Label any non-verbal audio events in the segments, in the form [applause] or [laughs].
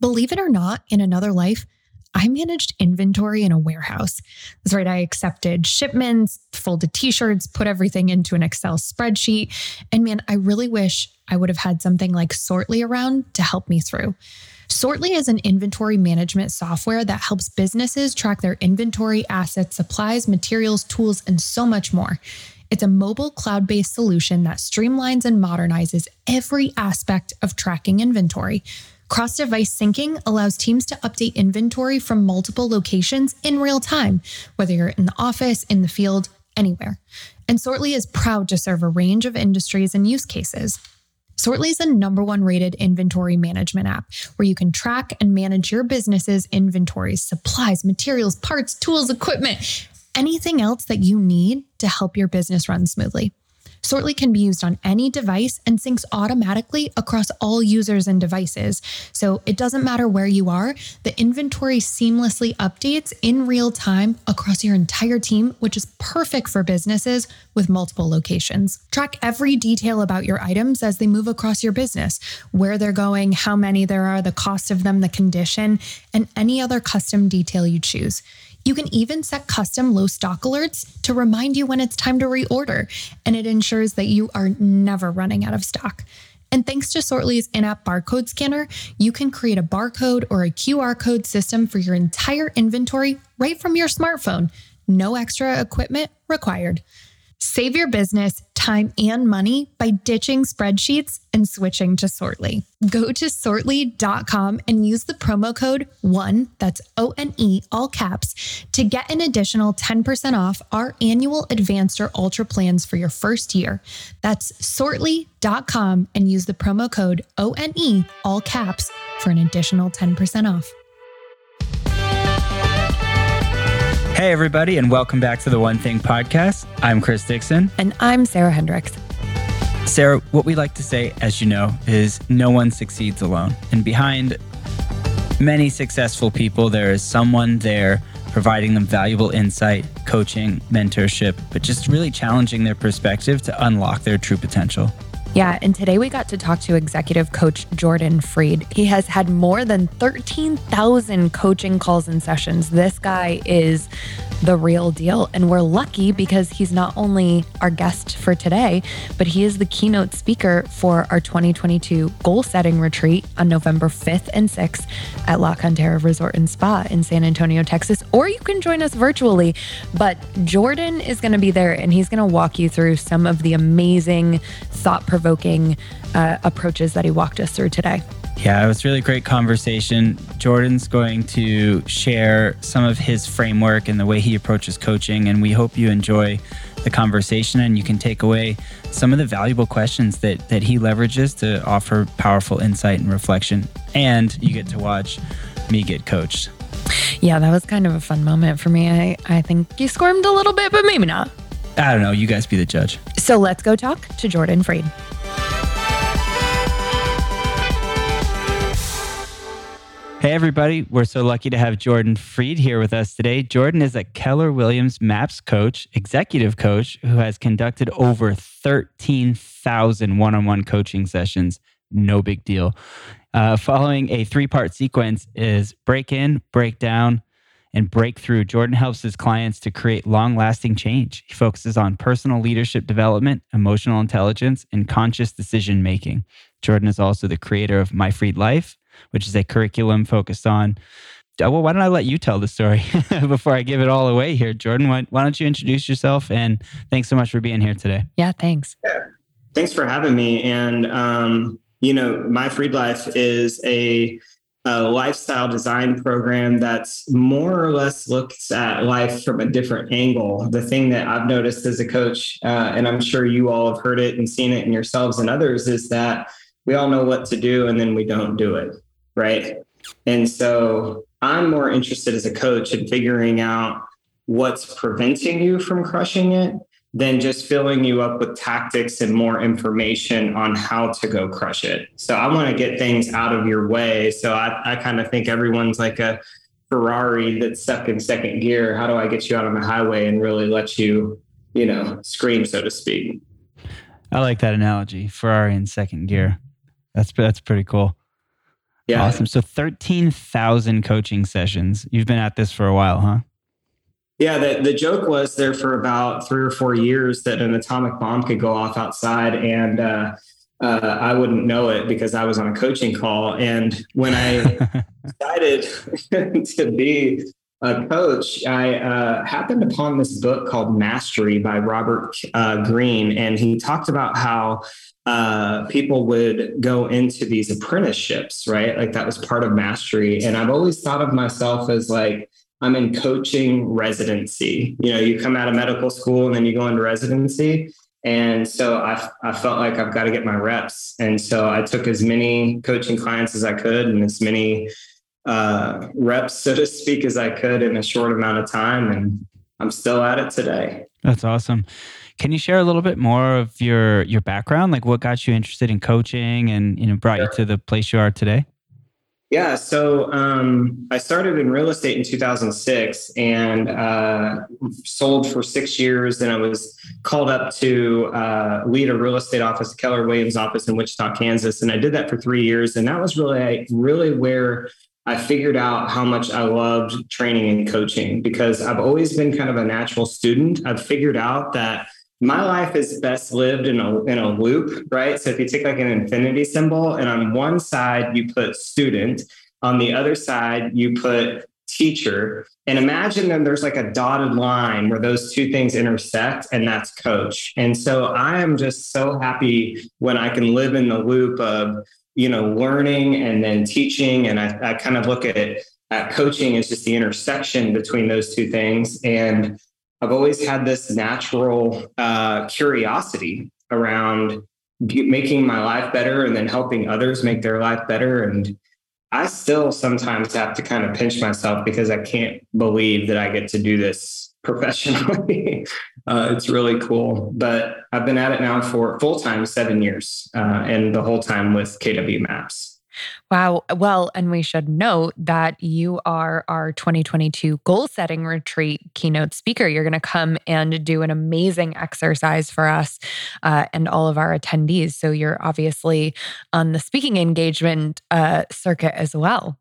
Believe it or not, in another life, I managed inventory in a warehouse. That's right. I accepted shipments, folded t shirts, put everything into an Excel spreadsheet. And man, I really wish I would have had something like Sortly around to help me through. Sortly is an inventory management software that helps businesses track their inventory, assets, supplies, materials, tools, and so much more. It's a mobile cloud based solution that streamlines and modernizes every aspect of tracking inventory. Cross device syncing allows teams to update inventory from multiple locations in real time, whether you're in the office, in the field, anywhere. And Sortly is proud to serve a range of industries and use cases. Sortly is the number one rated inventory management app where you can track and manage your business's inventories, supplies, materials, parts, tools, equipment, anything else that you need to help your business run smoothly. Sortly can be used on any device and syncs automatically across all users and devices. So it doesn't matter where you are, the inventory seamlessly updates in real time across your entire team, which is perfect for businesses with multiple locations. Track every detail about your items as they move across your business, where they're going, how many there are, the cost of them, the condition, and any other custom detail you choose. You can even set custom low stock alerts to remind you when it's time to reorder, and it ensures that you are never running out of stock. And thanks to Sortly's in app barcode scanner, you can create a barcode or a QR code system for your entire inventory right from your smartphone. No extra equipment required. Save your business time and money by ditching spreadsheets and switching to Sortly. Go to sortly.com and use the promo code ONE, that's O N E, all caps, to get an additional 10% off our annual advanced or ultra plans for your first year. That's sortly.com and use the promo code O N E, all caps, for an additional 10% off. Hey, everybody, and welcome back to the One Thing podcast. I'm Chris Dixon. And I'm Sarah Hendricks. Sarah, what we like to say, as you know, is no one succeeds alone. And behind many successful people, there is someone there providing them valuable insight, coaching, mentorship, but just really challenging their perspective to unlock their true potential. Yeah, and today we got to talk to executive coach Jordan Freed. He has had more than 13,000 coaching calls and sessions. This guy is the real deal. And we're lucky because he's not only our guest for today, but he is the keynote speaker for our 2022 goal setting retreat on November 5th and 6th at La Cantera Resort and Spa in San Antonio, Texas. Or you can join us virtually. But Jordan is going to be there and he's going to walk you through some of the amazing, thought provoking uh, approaches that he walked us through today. Yeah, it was really great conversation. Jordan's going to share some of his framework and the way he approaches coaching, and we hope you enjoy the conversation and you can take away some of the valuable questions that that he leverages to offer powerful insight and reflection. And you get to watch me get coached. Yeah, that was kind of a fun moment for me. I, I think you squirmed a little bit, but maybe not. I don't know. You guys be the judge. So let's go talk to Jordan Freed. Hey, everybody. We're so lucky to have Jordan Freed here with us today. Jordan is a Keller Williams MAPS coach, executive coach, who has conducted over 13,000 one on one coaching sessions. No big deal. Uh, following a three part sequence is break in, break down, and breakthrough. Jordan helps his clients to create long lasting change. He focuses on personal leadership development, emotional intelligence, and conscious decision making. Jordan is also the creator of My Freed Life which is a curriculum focused on. Uh, well, why don't I let you tell the story [laughs] before I give it all away here, Jordan? Why, why don't you introduce yourself? And thanks so much for being here today. Yeah, thanks. Yeah. Thanks for having me. And, um, you know, My Freed Life is a, a lifestyle design program that's more or less looks at life from a different angle. The thing that I've noticed as a coach, uh, and I'm sure you all have heard it and seen it in yourselves and others, is that we all know what to do and then we don't do it right? And so I'm more interested as a coach in figuring out what's preventing you from crushing it than just filling you up with tactics and more information on how to go crush it. So I want to get things out of your way. So I, I kind of think everyone's like a Ferrari that's stuck in second gear. How do I get you out on the highway and really let you, you know, scream, so to speak? I like that analogy, Ferrari in second gear. That's that's pretty cool. Yeah. Awesome. So 13,000 coaching sessions. You've been at this for a while, huh? Yeah, the, the joke was there for about three or four years that an atomic bomb could go off outside and uh, uh, I wouldn't know it because I was on a coaching call. And when I [laughs] decided [laughs] to be a coach, I uh, happened upon this book called Mastery by Robert uh, Greene. And he talked about how uh, people would go into these apprenticeships, right? Like that was part of mastery. And I've always thought of myself as like, I'm in coaching residency. You know, you come out of medical school and then you go into residency. And so I, I felt like I've got to get my reps. And so I took as many coaching clients as I could and as many uh, reps, so to speak, as I could in a short amount of time. And I'm still at it today. That's awesome. Can you share a little bit more of your your background, like what got you interested in coaching and you know brought sure. you to the place you are today? Yeah, so um, I started in real estate in 2006 and uh, sold for six years. Then I was called up to uh, lead a real estate office, Keller Williams office in Wichita, Kansas, and I did that for three years. And that was really, really where I figured out how much I loved training and coaching because I've always been kind of a natural student. I've figured out that my life is best lived in a in a loop, right? So if you take like an infinity symbol, and on one side you put student, on the other side you put teacher, and imagine that there's like a dotted line where those two things intersect, and that's coach. And so I am just so happy when I can live in the loop of you know learning and then teaching, and I, I kind of look at at coaching as just the intersection between those two things and I've always had this natural uh, curiosity around making my life better and then helping others make their life better. And I still sometimes have to kind of pinch myself because I can't believe that I get to do this [laughs] professionally. Uh, it's really cool. But I've been at it now for full time seven years uh, and the whole time with KW Maps. Wow. Well, and we should note that you are our 2022 goal setting retreat keynote speaker. You're going to come and do an amazing exercise for us uh, and all of our attendees. So you're obviously on the speaking engagement uh, circuit as well.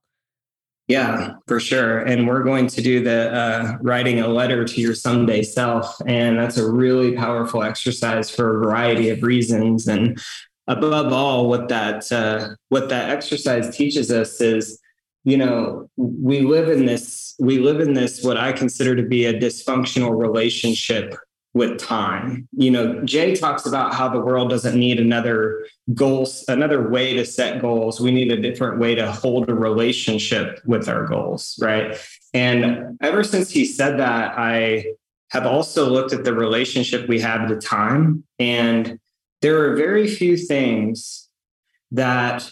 Yeah, for sure. And we're going to do the uh, writing a letter to your someday self. And that's a really powerful exercise for a variety of reasons. And above all, what that uh, what that exercise teaches us is, you know, we live in this we live in this what I consider to be a dysfunctional relationship with time. You know, Jay talks about how the world doesn't need another goals, another way to set goals. We need a different way to hold a relationship with our goals, right? And ever since he said that, I have also looked at the relationship we have to time and there are very few things that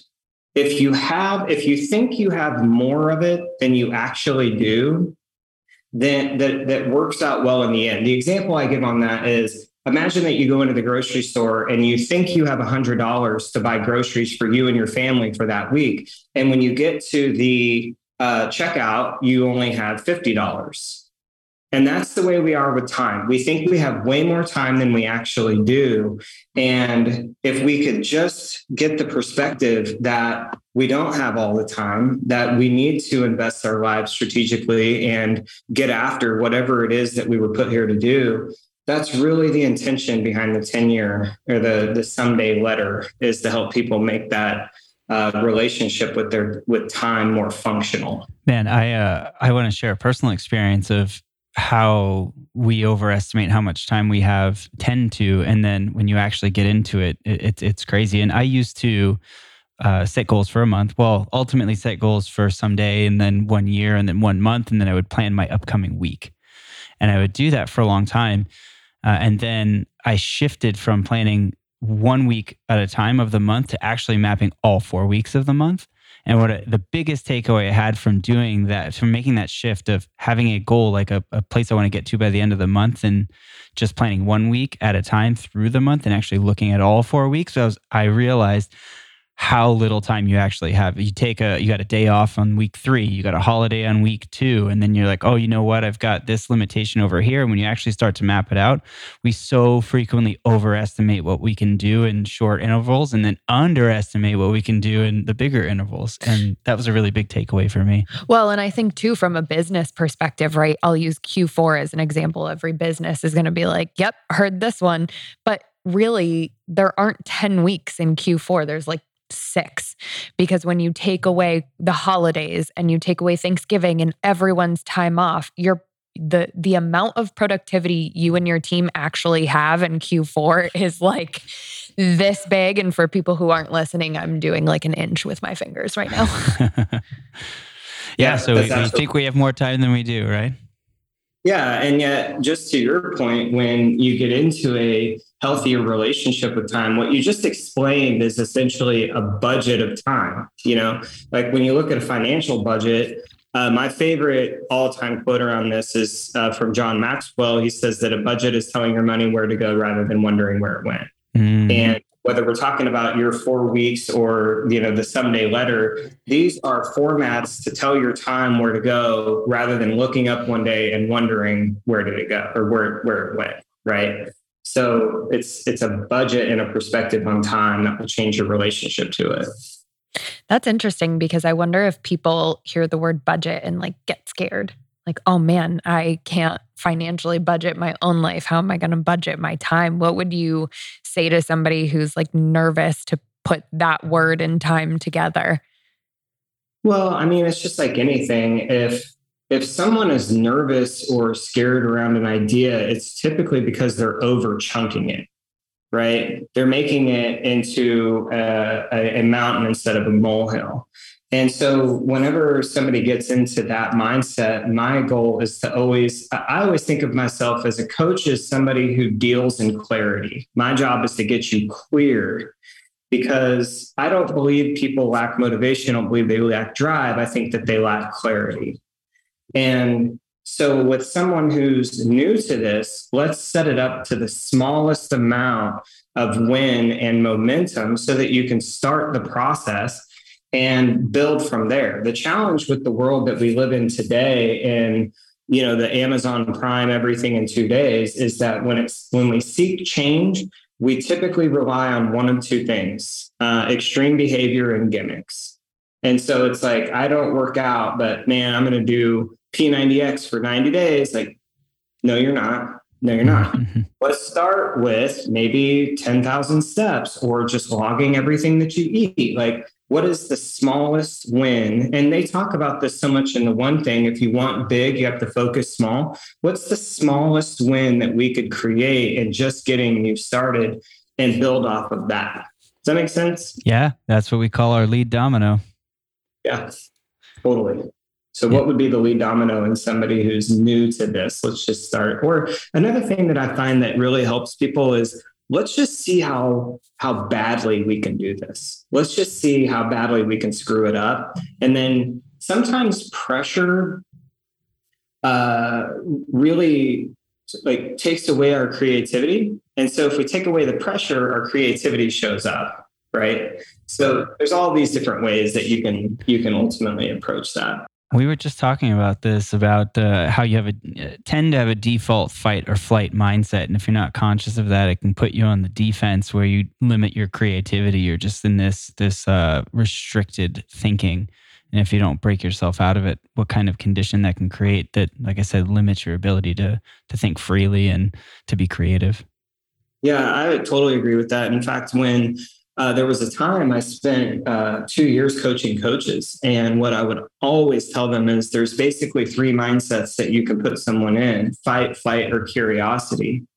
if you have if you think you have more of it than you actually do then that that works out well in the end. The example i give on that is imagine that you go into the grocery store and you think you have $100 to buy groceries for you and your family for that week. And when you get to the uh, checkout you only have $50 and that's the way we are with time. We think we have way more time than we actually do. And if we could just get the perspective that we don't have all the time, that we need to invest our lives strategically and get after whatever it is that we were put here to do, that's really the intention behind the 10 year or the, the someday letter is to help people make that uh, relationship with their with time more functional. Man, I uh, I want to share a personal experience of how we overestimate how much time we have tend to and then when you actually get into it, it it's it's crazy. And i used to uh, set goals for a month. Well ultimately set goals for some day and then one year and then one month and then i would plan my upcoming week. And i would do that for a long time uh, and then i shifted from planning one week at a time of the month to actually mapping all four weeks of the month and what the biggest takeaway I had from doing that, from making that shift of having a goal, like a, a place I want to get to by the end of the month, and just planning one week at a time through the month and actually looking at all four weeks, I, was, I realized how little time you actually have. You take a you got a day off on week 3, you got a holiday on week 2 and then you're like, "Oh, you know what? I've got this limitation over here." And when you actually start to map it out, we so frequently overestimate what we can do in short intervals and then underestimate what we can do in the bigger intervals. And that was a really big takeaway for me. Well, and I think too from a business perspective, right? I'll use Q4 as an example. Every business is going to be like, "Yep, heard this one." But really there aren't 10 weeks in Q4. There's like six because when you take away the holidays and you take away Thanksgiving and everyone's time off, you're the the amount of productivity you and your team actually have in Q4 is like this big and for people who aren't listening I'm doing like an inch with my fingers right now. [laughs] yeah, yeah, so we, we think we have more time than we do, right? Yeah. And yet, just to your point, when you get into a healthier relationship with time, what you just explained is essentially a budget of time. You know, like when you look at a financial budget, uh, my favorite all time quote around this is uh, from John Maxwell. He says that a budget is telling your money where to go rather than wondering where it went. Mm. And whether we're talking about your four weeks or you know the someday letter these are formats to tell your time where to go rather than looking up one day and wondering where did it go or where where it went right so it's it's a budget and a perspective on time that will change your relationship to it that's interesting because i wonder if people hear the word budget and like get scared like, oh man, I can't financially budget my own life. How am I going to budget my time? What would you say to somebody who's like nervous to put that word and time together? Well, I mean, it's just like anything. If if someone is nervous or scared around an idea, it's typically because they're over chunking it, right? They're making it into a, a, a mountain instead of a molehill. And so, whenever somebody gets into that mindset, my goal is to always, I always think of myself as a coach as somebody who deals in clarity. My job is to get you clear because I don't believe people lack motivation. I don't believe they lack drive. I think that they lack clarity. And so, with someone who's new to this, let's set it up to the smallest amount of win and momentum so that you can start the process and build from there. The challenge with the world that we live in today and you know the Amazon Prime everything in 2 days is that when it's when we seek change, we typically rely on one of two things, uh, extreme behavior and gimmicks. And so it's like I don't work out, but man, I'm going to do P90X for 90 days like no you're not. No, you're not. [laughs] Mm-hmm. Let's start with maybe 10,000 steps or just logging everything that you eat. Like, what is the smallest win? And they talk about this so much in the one thing. If you want big, you have to focus small. What's the smallest win that we could create and just getting you started and build off of that? Does that make sense? Yeah, that's what we call our lead domino. Yeah, totally. So, yeah. what would be the lead domino in somebody who's new to this? Let's just start. Or another thing that I find that really helps people is let's just see how how badly we can do this. Let's just see how badly we can screw it up. And then sometimes pressure uh, really like takes away our creativity. And so if we take away the pressure, our creativity shows up, right? So there's all these different ways that you can you can ultimately approach that. We were just talking about this about uh, how you have a tend to have a default fight or flight mindset, and if you're not conscious of that, it can put you on the defense where you limit your creativity. You're just in this this uh, restricted thinking, and if you don't break yourself out of it, what kind of condition that can create that, like I said, limits your ability to to think freely and to be creative. Yeah, I totally agree with that. In fact, when uh, there was a time I spent uh, two years coaching coaches. And what I would always tell them is there's basically three mindsets that you can put someone in fight, flight, or curiosity.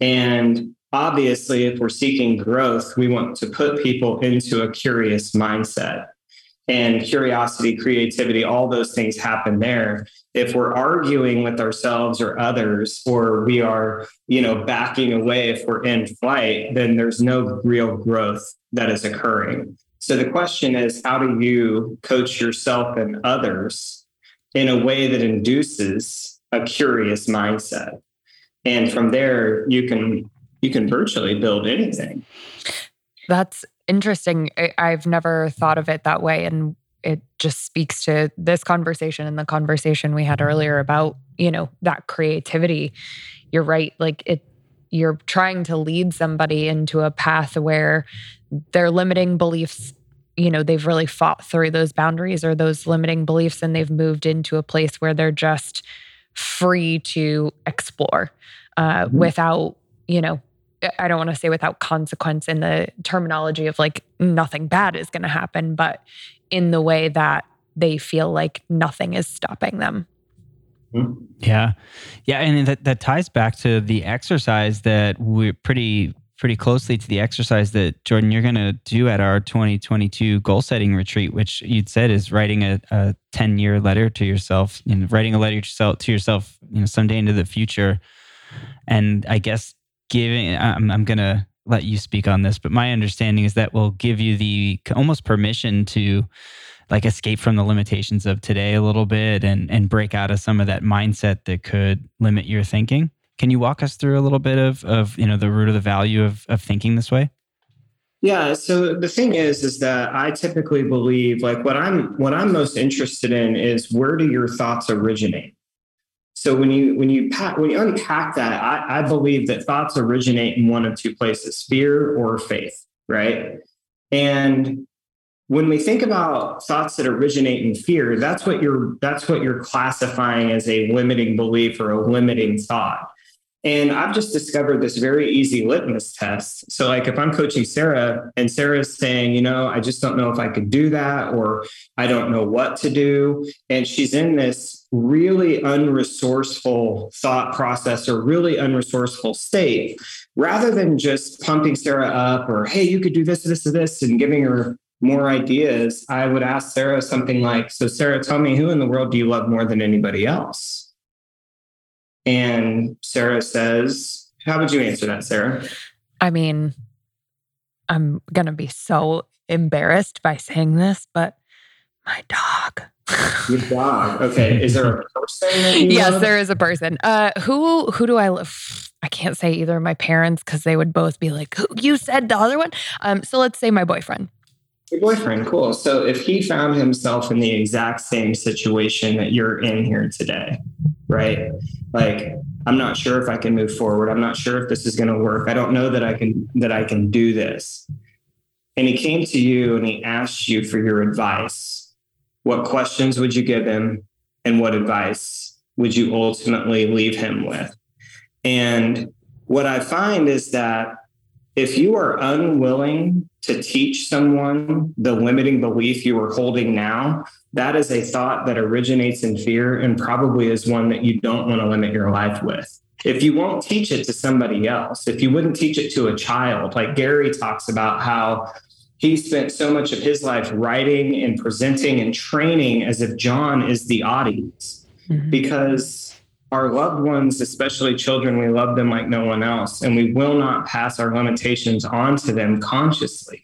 And obviously, if we're seeking growth, we want to put people into a curious mindset and curiosity, creativity, all those things happen there. If we're arguing with ourselves or others, or we are, you know, backing away if we're in flight, then there's no real growth that is occurring. So the question is, how do you coach yourself and others in a way that induces a curious mindset? And from there, you can you can virtually build anything. That's interesting. I've never thought of it that way. And it just speaks to this conversation and the conversation we had earlier about, you know, that creativity. You're right. Like it, you're trying to lead somebody into a path where their limiting beliefs you know they've really fought through those boundaries or those limiting beliefs and they've moved into a place where they're just free to explore uh, mm-hmm. without you know i don't want to say without consequence in the terminology of like nothing bad is going to happen but in the way that they feel like nothing is stopping them mm-hmm. yeah yeah and that, that ties back to the exercise that we're pretty pretty closely to the exercise that Jordan you're going to do at our 2022 goal setting retreat, which you'd said is writing a, a 10 year letter to yourself, you know, writing a letter to yourself, to yourself, you know, someday into the future. And I guess giving, I'm, I'm going to let you speak on this, but my understanding is that will give you the almost permission to like escape from the limitations of today a little bit and and break out of some of that mindset that could limit your thinking. Can you walk us through a little bit of of you know the root of the value of of thinking this way? Yeah. So the thing is, is that I typically believe like what I'm what I'm most interested in is where do your thoughts originate? So when you when you pack, when you unpack that, I, I believe that thoughts originate in one of two places: fear or faith, right? And when we think about thoughts that originate in fear, that's what you're that's what you're classifying as a limiting belief or a limiting thought. And I've just discovered this very easy litmus test. So, like, if I'm coaching Sarah and Sarah's saying, you know, I just don't know if I could do that, or I don't know what to do. And she's in this really unresourceful thought process or really unresourceful state, rather than just pumping Sarah up or, hey, you could do this, this, or this, and giving her more ideas, I would ask Sarah something like, So, Sarah, tell me who in the world do you love more than anybody else? And Sarah says, How would you answer that, Sarah? I mean, I'm going to be so embarrassed by saying this, but my dog. Your dog. Okay. Is there a person? yes, love? there is a person. Uh, who who do I love? I can't say either of my parents because they would both be like, "Who you said the other one?" Um, so let's say my boyfriend. Your boyfriend, cool. So if he found himself in the exact same situation that you're in here today, right? Like, I'm not sure if I can move forward. I'm not sure if this is going to work. I don't know that I can that I can do this. And he came to you and he asked you for your advice. What questions would you give him and what advice would you ultimately leave him with? And what I find is that if you are unwilling to teach someone the limiting belief you are holding now, that is a thought that originates in fear and probably is one that you don't want to limit your life with. If you won't teach it to somebody else, if you wouldn't teach it to a child, like Gary talks about how he spent so much of his life writing and presenting and training as if John is the audience, mm-hmm. because our loved ones, especially children, we love them like no one else, and we will not pass our limitations on to them consciously.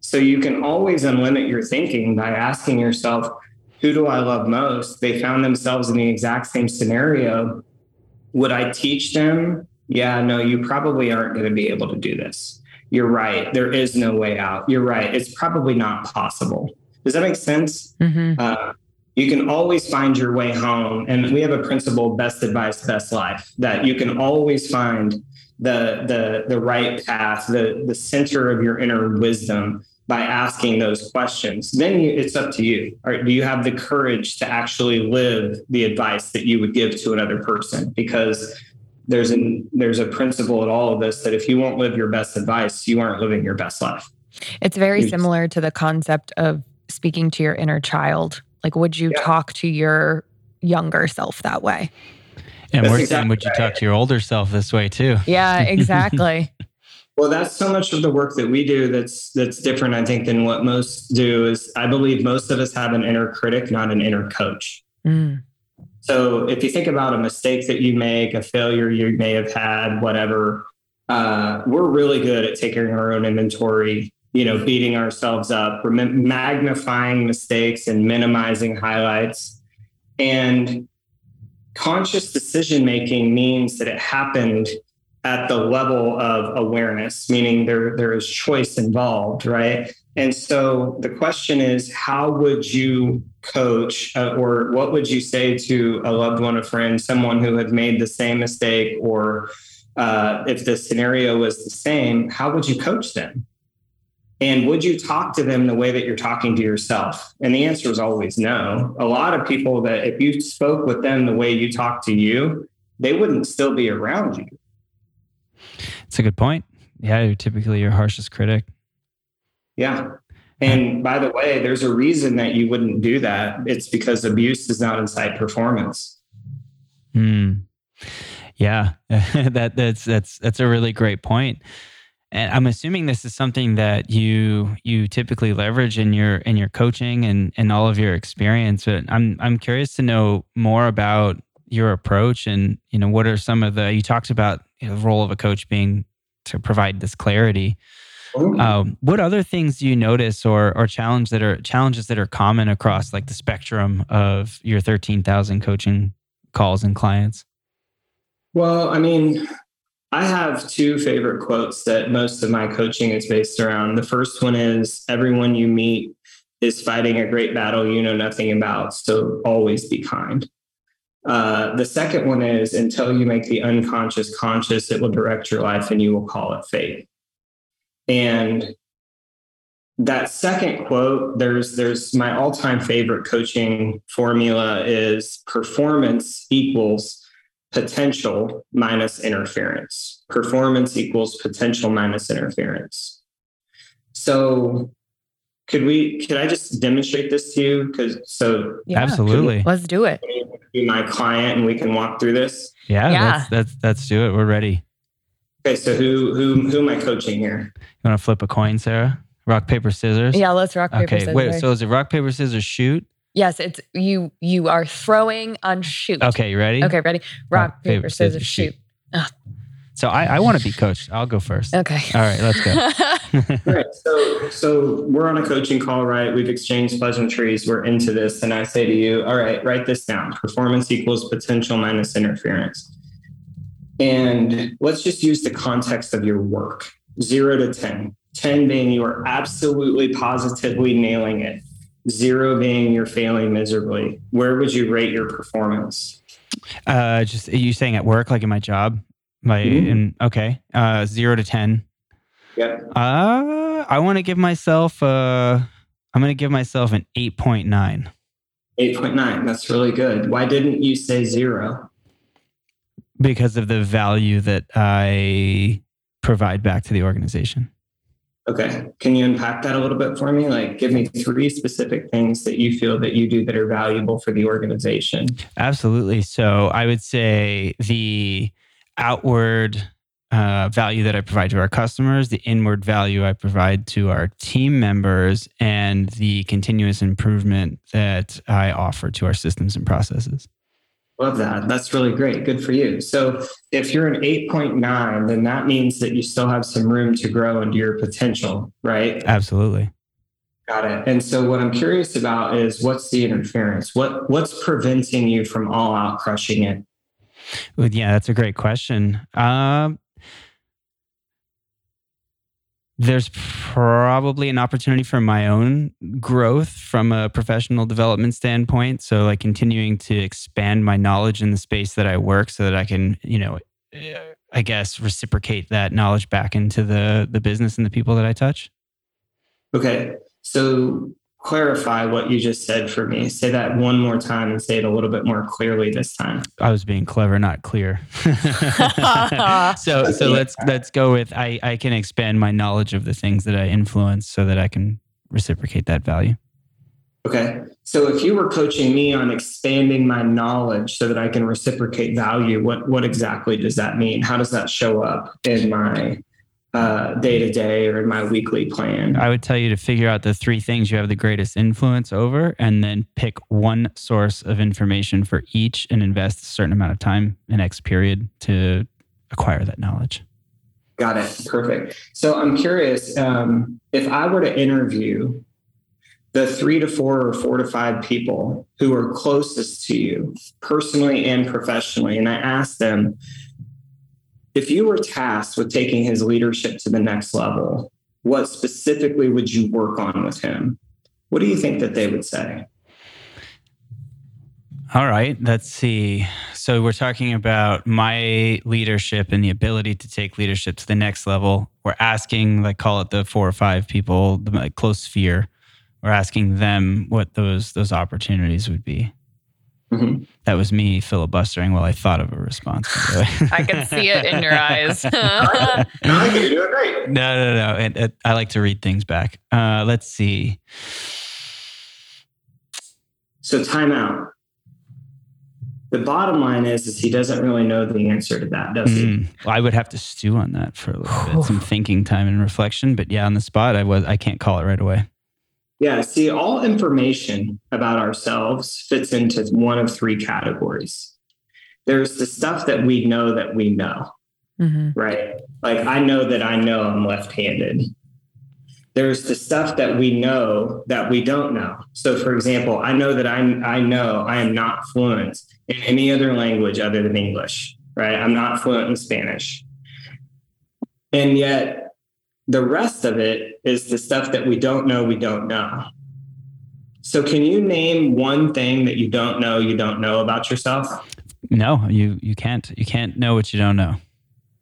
So you can always unlimit your thinking by asking yourself, who do I love most? They found themselves in the exact same scenario. Would I teach them? Yeah, no, you probably aren't going to be able to do this. You're right. There is no way out. You're right. It's probably not possible. Does that make sense? Mm-hmm. Uh, you can always find your way home. And we have a principle, best advice, best life, that you can always find the the the right path, the the center of your inner wisdom by asking those questions. Then you, it's up to you. Right? Do you have the courage to actually live the advice that you would give to another person? Because there's an there's a principle in all of this that if you won't live your best advice, you aren't living your best life. It's very similar to the concept of speaking to your inner child like, would you yeah. talk to your younger self that way? And we're saying, would you talk to your older self this way too? Yeah, [laughs] exactly. well, that's so much of the work that we do that's that's different, I think, than what most do. Is I believe most of us have an inner critic, not an inner coach. Mm. So if you think about a mistake that you make, a failure you may have had, whatever, uh, we're really good at taking our own inventory you know, beating ourselves up, magnifying mistakes and minimizing highlights. And conscious decision making means that it happened at the level of awareness, meaning there, there is choice involved, right? And so the question is, how would you coach, uh, or what would you say to a loved one, a friend, someone who had made the same mistake, or uh, if the scenario was the same, how would you coach them? And would you talk to them the way that you're talking to yourself? And the answer is always no. A lot of people that if you spoke with them the way you talk to you, they wouldn't still be around you. It's a good point. Yeah, you're typically your harshest critic. Yeah. And by the way, there's a reason that you wouldn't do that. It's because abuse is not inside performance. Hmm. Yeah, [laughs] that that's that's that's a really great point. And I'm assuming this is something that you you typically leverage in your in your coaching and and all of your experience. But I'm I'm curious to know more about your approach and you know what are some of the you talked about you know, the role of a coach being to provide this clarity. Um, what other things do you notice or or challenge that are challenges that are common across like the spectrum of your thirteen thousand coaching calls and clients? Well, I mean, I have two favorite quotes that most of my coaching is based around. The first one is everyone you meet is fighting a great battle you know nothing about, so always be kind. Uh, the second one is until you make the unconscious conscious, it will direct your life and you will call it fate. And that second quote, there's there's my all-time favorite coaching formula is performance equals potential minus interference. Performance equals potential minus interference. So could we could I just demonstrate this to you? Because so yeah, absolutely. Let's do it. Be my client and we can walk through this. Yeah, yeah. Let's, let's let's do it. We're ready. Okay, so who who who am I coaching here? You want to flip a coin, Sarah? Rock, paper, scissors. Yeah, let's rock, paper, okay, scissors. Okay, wait, so is it rock, paper, scissors, shoot? Yes, it's you. You are throwing on shoot. Okay, you ready? Okay, ready. Rock, Rock paper, paper, scissors, shoot. shoot. So I, I want to be coached. I'll go first. Okay. All right, let's go. [laughs] All right. So so we're on a coaching call, right? We've exchanged pleasantries. We're into this, and I say to you, all right, write this down. Performance equals potential minus interference. And let's just use the context of your work. Zero to 10. 10 being you are absolutely positively nailing it zero being you're failing miserably, where would you rate your performance? Uh, just you saying at work, like in my job, my mm-hmm. in okay, uh, zero to ten. Yeah. Uh, I want to give myself. Uh, I'm going to give myself an eight point nine. Eight point nine. That's really good. Why didn't you say zero? Because of the value that I provide back to the organization. Okay. Can you unpack that a little bit for me? Like, give me three specific things that you feel that you do that are valuable for the organization. Absolutely. So, I would say the outward uh, value that I provide to our customers, the inward value I provide to our team members, and the continuous improvement that I offer to our systems and processes. Love that. That's really great. Good for you. So if you're an 8.9, then that means that you still have some room to grow into your potential, right? Absolutely. Got it. And so what I'm curious about is what's the interference? What what's preventing you from all out crushing it? Well, yeah, that's a great question. Um, there's probably an opportunity for my own growth from a professional development standpoint. So, like continuing to expand my knowledge in the space that I work so that I can, you know, eh, I guess reciprocate that knowledge back into the the business and the people that I touch. Okay. So, clarify what you just said for me. Say that one more time and say it a little bit more clearly this time. I was being clever, not clear. [laughs] [laughs] so so let's let's go with I I can expand my knowledge of the things that I influence so that I can reciprocate that value. Okay. So if you were coaching me on expanding my knowledge so that I can reciprocate value, what what exactly does that mean? How does that show up in my day to day or in my weekly plan. I would tell you to figure out the three things you have the greatest influence over and then pick one source of information for each and invest a certain amount of time in X period to acquire that knowledge. Got it. Perfect. So I'm curious um, if I were to interview the three to four or four to five people who are closest to you personally and professionally, and I ask them, if you were tasked with taking his leadership to the next level, what specifically would you work on with him? What do you think that they would say? All right, let's see. So we're talking about my leadership and the ability to take leadership to the next level. We're asking, like, call it the four or five people, the like, close sphere. We're asking them what those those opportunities would be. Mm-hmm. That was me filibustering while I thought of a response. [laughs] I can see it in your eyes. [laughs] no, you're doing great. No, no, no. It, it, I like to read things back. Uh, let's see. So timeout the bottom line is, is he doesn't really know the answer to that, does he? Mm, well, I would have to stew on that for a little bit, [sighs] some thinking time and reflection. But yeah, on the spot, I was I can't call it right away. Yeah, see, all information about ourselves fits into one of three categories. There's the stuff that we know that we know, mm-hmm. right? Like I know that I know I'm left-handed there's the stuff that we know that we don't know. So, for example, I know that I, I know I am not fluent in any other language other than English, right? I'm not fluent in Spanish. And yet, the rest of it is the stuff that we don't know, we don't know. So, can you name one thing that you don't know, you don't know about yourself? No, you you can't. You can't know what you don't know.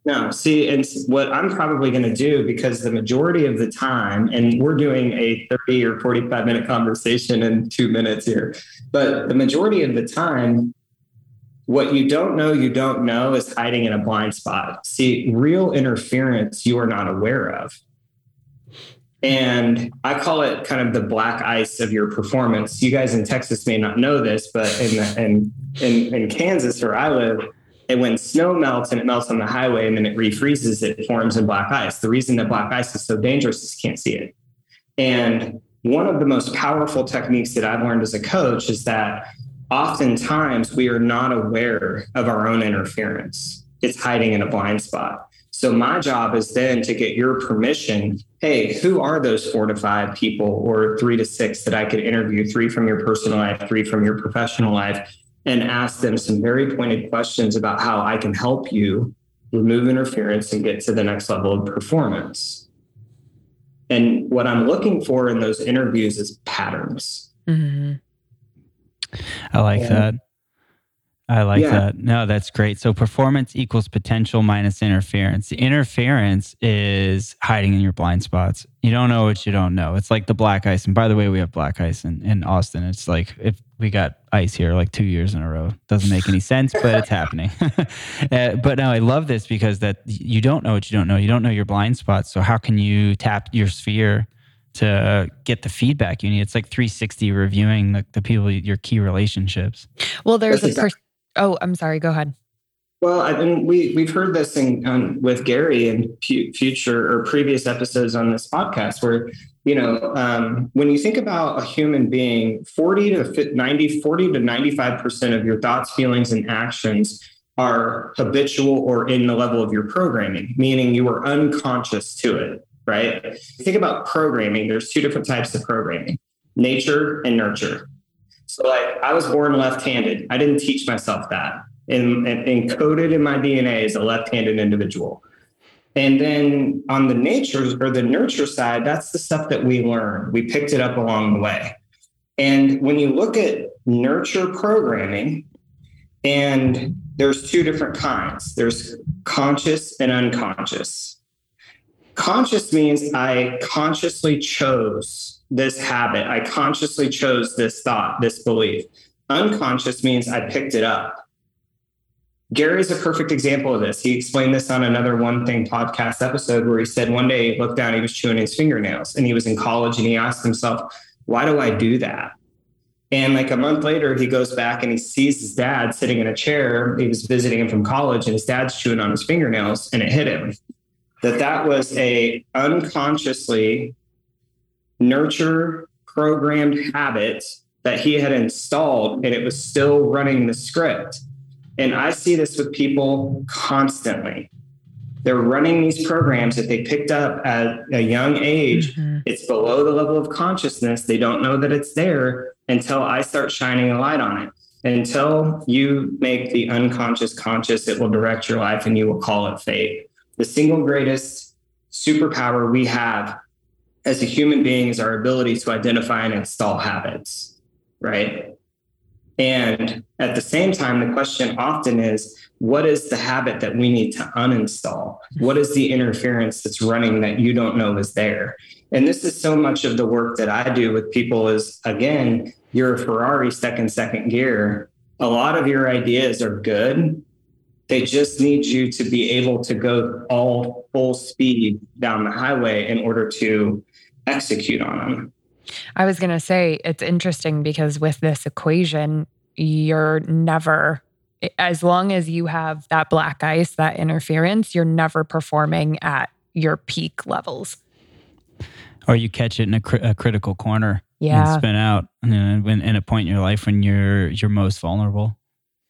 No, see, and what I'm probably going to do because the majority of the time, and we're doing a 30 or 45 minute conversation in two minutes here, but the majority of the time, what you don't know, you don't know is hiding in a blind spot. See, real interference you are not aware of. And I call it kind of the black ice of your performance. You guys in Texas may not know this, but in, in, in, in Kansas, where I live, and when snow melts and it melts on the highway and then it refreezes, it forms in black ice. The reason that black ice is so dangerous is you can't see it. And one of the most powerful techniques that I've learned as a coach is that oftentimes we are not aware of our own interference. It's hiding in a blind spot. So my job is then to get your permission. Hey, who are those four to five people or three to six that I could interview? Three from your personal life, three from your professional life and ask them some very pointed questions about how I can help you remove interference and get to the next level of performance. And what I'm looking for in those interviews is patterns. Mm-hmm. I like that. I like yeah. that. No, that's great. So performance equals potential minus interference. Interference is hiding in your blind spots. You don't know what you don't know. It's like the black ice. And by the way, we have black ice in, in Austin. It's like if we got ice here like two years in a row. Doesn't make any sense, but it's happening. [laughs] uh, but now I love this because that you don't know what you don't know. You don't know your blind spots. So how can you tap your sphere to get the feedback you need? It's like 360 reviewing the, the people, your key relationships. Well, there's That's a person Oh, I'm sorry. Go ahead. Well, I mean, we we've heard this in, um, with Gary in future or previous episodes on this podcast, where you know um, when you think about a human being, forty to 90, 40 to ninety five percent of your thoughts, feelings, and actions are habitual or in the level of your programming, meaning you are unconscious to it. Right? Think about programming. There's two different types of programming: nature and nurture. So like I was born left-handed. I didn't teach myself that. And, encoded in my DNA as a left-handed individual. And then on the nature or the nurture side, that's the stuff that we learn. We picked it up along the way. And when you look at nurture programming, and there's two different kinds there's conscious and unconscious. Conscious means I consciously chose this habit. I consciously chose this thought, this belief. Unconscious means I picked it up. Gary's a perfect example of this. He explained this on another One Thing podcast episode where he said one day he looked down, he was chewing his fingernails and he was in college and he asked himself, Why do I do that? And like a month later, he goes back and he sees his dad sitting in a chair. He was visiting him from college and his dad's chewing on his fingernails and it hit him that that was a unconsciously nurture programmed habit that he had installed and it was still running the script. And I see this with people constantly. They're running these programs that they picked up at a young age. Mm-hmm. It's below the level of consciousness. They don't know that it's there until I start shining a light on it. Until you make the unconscious conscious, it will direct your life and you will call it fate. The single greatest superpower we have as a human being is our ability to identify and install habits, right? And at the same time, the question often is what is the habit that we need to uninstall? What is the interference that's running that you don't know is there? And this is so much of the work that I do with people is again, you're a Ferrari stuck in second gear. A lot of your ideas are good. They just need you to be able to go all full speed down the highway in order to execute on them. I was going to say it's interesting because with this equation, you're never, as long as you have that black ice, that interference, you're never performing at your peak levels. Or you catch it in a, cr- a critical corner yeah. and spin out and when, in a point in your life when you're you're most vulnerable.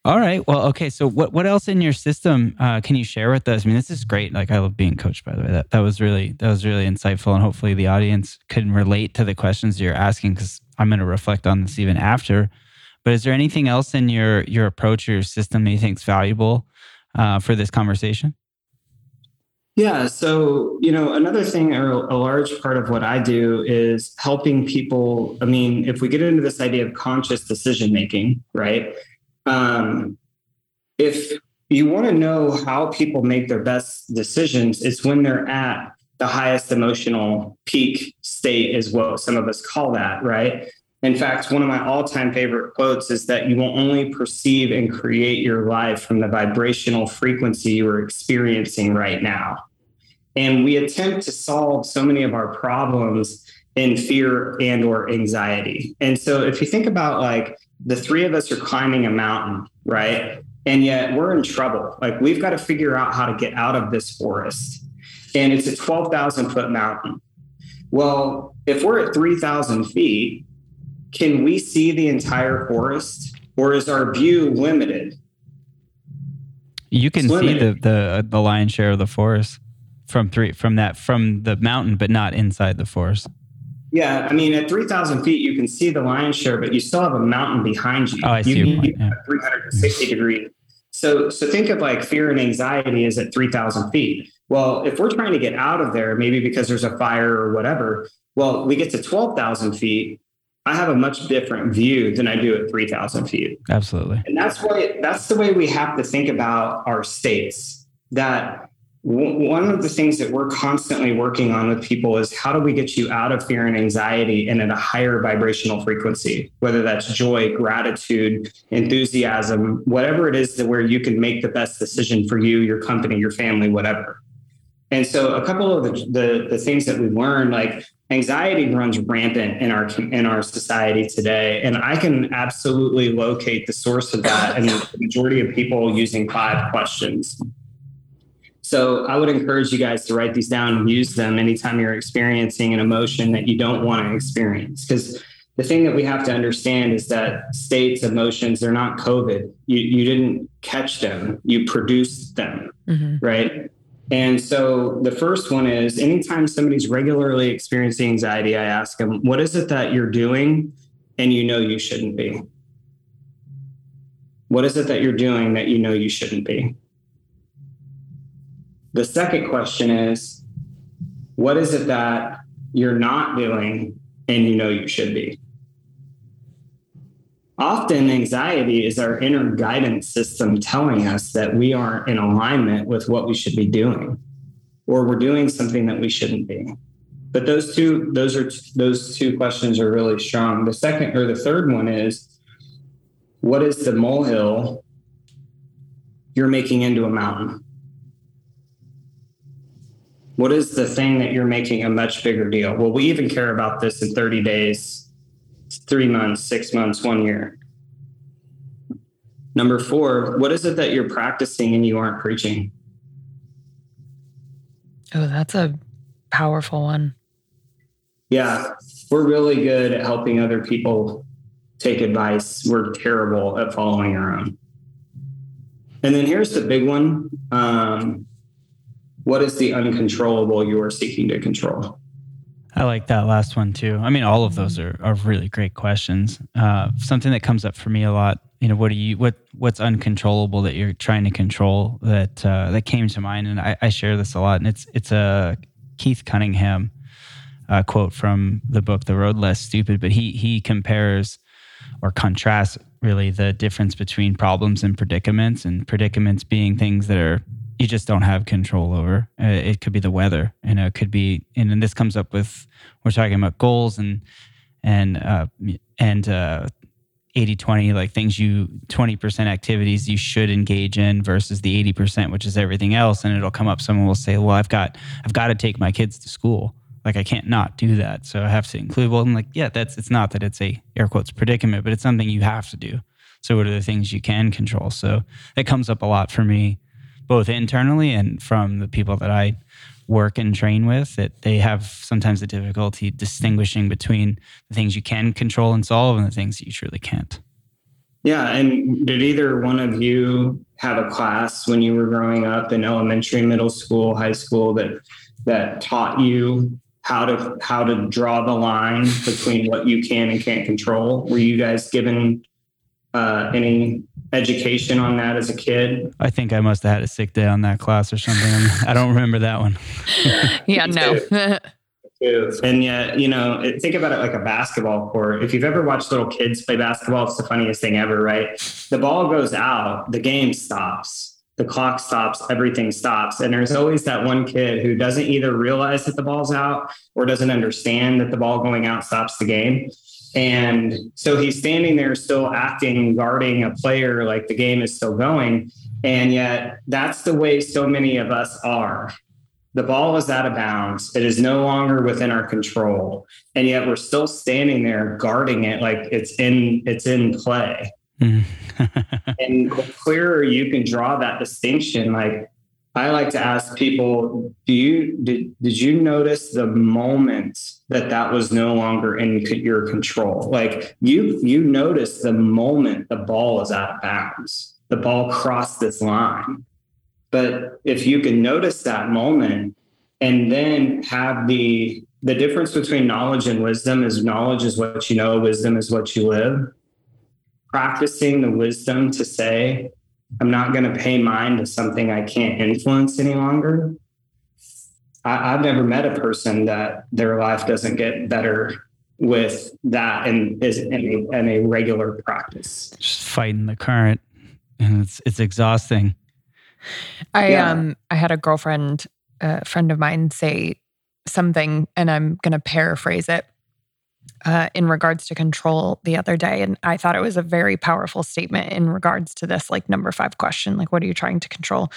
All right. Well, okay. So, what what else in your system uh, can you share with us? I mean, this is great. Like, I love being coached. By the way, that that was really that was really insightful, and hopefully, the audience can relate to the questions you're asking because I'm going to reflect on this even after. But is there anything else in your your approach or your system that you think is valuable uh, for this conversation? Yeah. So, you know, another thing, or a large part of what I do is helping people. I mean, if we get into this idea of conscious decision making, right? Um, if you want to know how people make their best decisions, it's when they're at the highest emotional peak state, is what some of us call that, right? In fact, one of my all time favorite quotes is that you will only perceive and create your life from the vibrational frequency you are experiencing right now. And we attempt to solve so many of our problems in fear and or anxiety. And so if you think about like the three of us are climbing a mountain, right? And yet we're in trouble. Like we've got to figure out how to get out of this forest. And it's a 12,000 foot mountain. Well, if we're at 3,000 feet, can we see the entire forest or is our view limited? You can see the, the the lion's share of the forest from three from that from the mountain, but not inside the forest. Yeah, I mean, at 3,000 feet, you can see the lion's share, but you still have a mountain behind you. Oh, I see you. Yeah. 360 degrees. So, so think of like fear and anxiety is at 3,000 feet. Well, if we're trying to get out of there, maybe because there's a fire or whatever, well, we get to 12,000 feet. I have a much different view than I do at 3,000 feet. Absolutely. And that's why that's the way we have to think about our states. That one of the things that we're constantly working on with people is how do we get you out of fear and anxiety and at a higher vibrational frequency? Whether that's joy gratitude enthusiasm whatever it is that where you can make the best decision for you your company your family whatever. And so a couple of the, the, the things that we've learned like anxiety runs rampant in our in our society today. And i can absolutely locate the source of that and the majority of people using five questions so I would encourage you guys to write these down and use them anytime you're experiencing an emotion that you don't want to experience. Because the thing that we have to understand is that states, emotions, they're not COVID. You, you didn't catch them, you produced them, mm-hmm. right? And so the first one is anytime somebody's regularly experiencing anxiety, I ask them, what is it that you're doing and you know you shouldn't be? What is it that you're doing that you know you shouldn't be? The second question is what is it that you're not doing and you know you should be? Often, anxiety is our inner guidance system telling us that we aren't in alignment with what we should be doing, or we're doing something that we shouldn't be. But those two, those are those two questions are really strong. The second or the third one is, what is the molehill you're making into a mountain? What is the thing that you're making a much bigger deal? Well, we even care about this in 30 days, three months, six months, one year. Number four, what is it that you're practicing and you aren't preaching? Oh, that's a powerful one. Yeah, we're really good at helping other people take advice. We're terrible at following our own. And then here's the big one um, what is the uncontrollable you are seeking to control? I like that last one too. I mean, all of those are, are really great questions. Uh, something that comes up for me a lot you know what do you what what's uncontrollable that you're trying to control that uh, that came to mind and I, I share this a lot and it's it's a keith cunningham uh, quote from the book the road less stupid but he he compares or contrasts really the difference between problems and predicaments and predicaments being things that are you just don't have control over. Uh, it could be the weather you know it could be and, and this comes up with we're talking about goals and and uh, and uh, 80 20 like things you 20% activities you should engage in versus the 80% which is everything else and it'll come up. Someone will say well i've got i've got to take my kids to school. Like i can't not do that so i have to include well i'm like yeah that's it's not that it's a air quotes predicament but it's something you have to do. So what are the things you can control? So it comes up a lot for me both internally and from the people that i work and train with that they have sometimes the difficulty distinguishing between the things you can control and solve and the things that you truly can't. Yeah. And did either one of you have a class when you were growing up in elementary, middle school, high school that that taught you how to how to draw the line between what you can and can't control? Were you guys given uh, any education on that as a kid? I think I must have had a sick day on that class or something. I don't remember that one. [laughs] yeah, no. [laughs] and yet, you know, think about it like a basketball court. If you've ever watched little kids play basketball, it's the funniest thing ever, right? The ball goes out, the game stops. The clock stops, everything stops. And there's always that one kid who doesn't either realize that the ball's out or doesn't understand that the ball going out stops the game. And so he's standing there still acting, guarding a player like the game is still going. And yet that's the way so many of us are. The ball is out of bounds. It is no longer within our control. And yet we're still standing there guarding it like it's in it's in play. Mm. [laughs] and the clearer you can draw that distinction, like I like to ask people, do you did, did you notice the moment that that was no longer in your control? Like you you notice the moment the ball is out of bounds, the ball crossed this line. But if you can notice that moment and then have the the difference between knowledge and wisdom is knowledge is what you know, wisdom is what you live. Practicing the wisdom to say, I'm not going to pay mind to something I can't influence any longer. I, have never met a person that their life doesn't get better with that and is in a, in a regular practice. Just fighting the current, and it's it's exhausting. I yeah. um I had a girlfriend, a friend of mine, say something, and I'm going to paraphrase it uh, in regards to control the other day. And I thought it was a very powerful statement in regards to this, like, number five question like, what are you trying to control?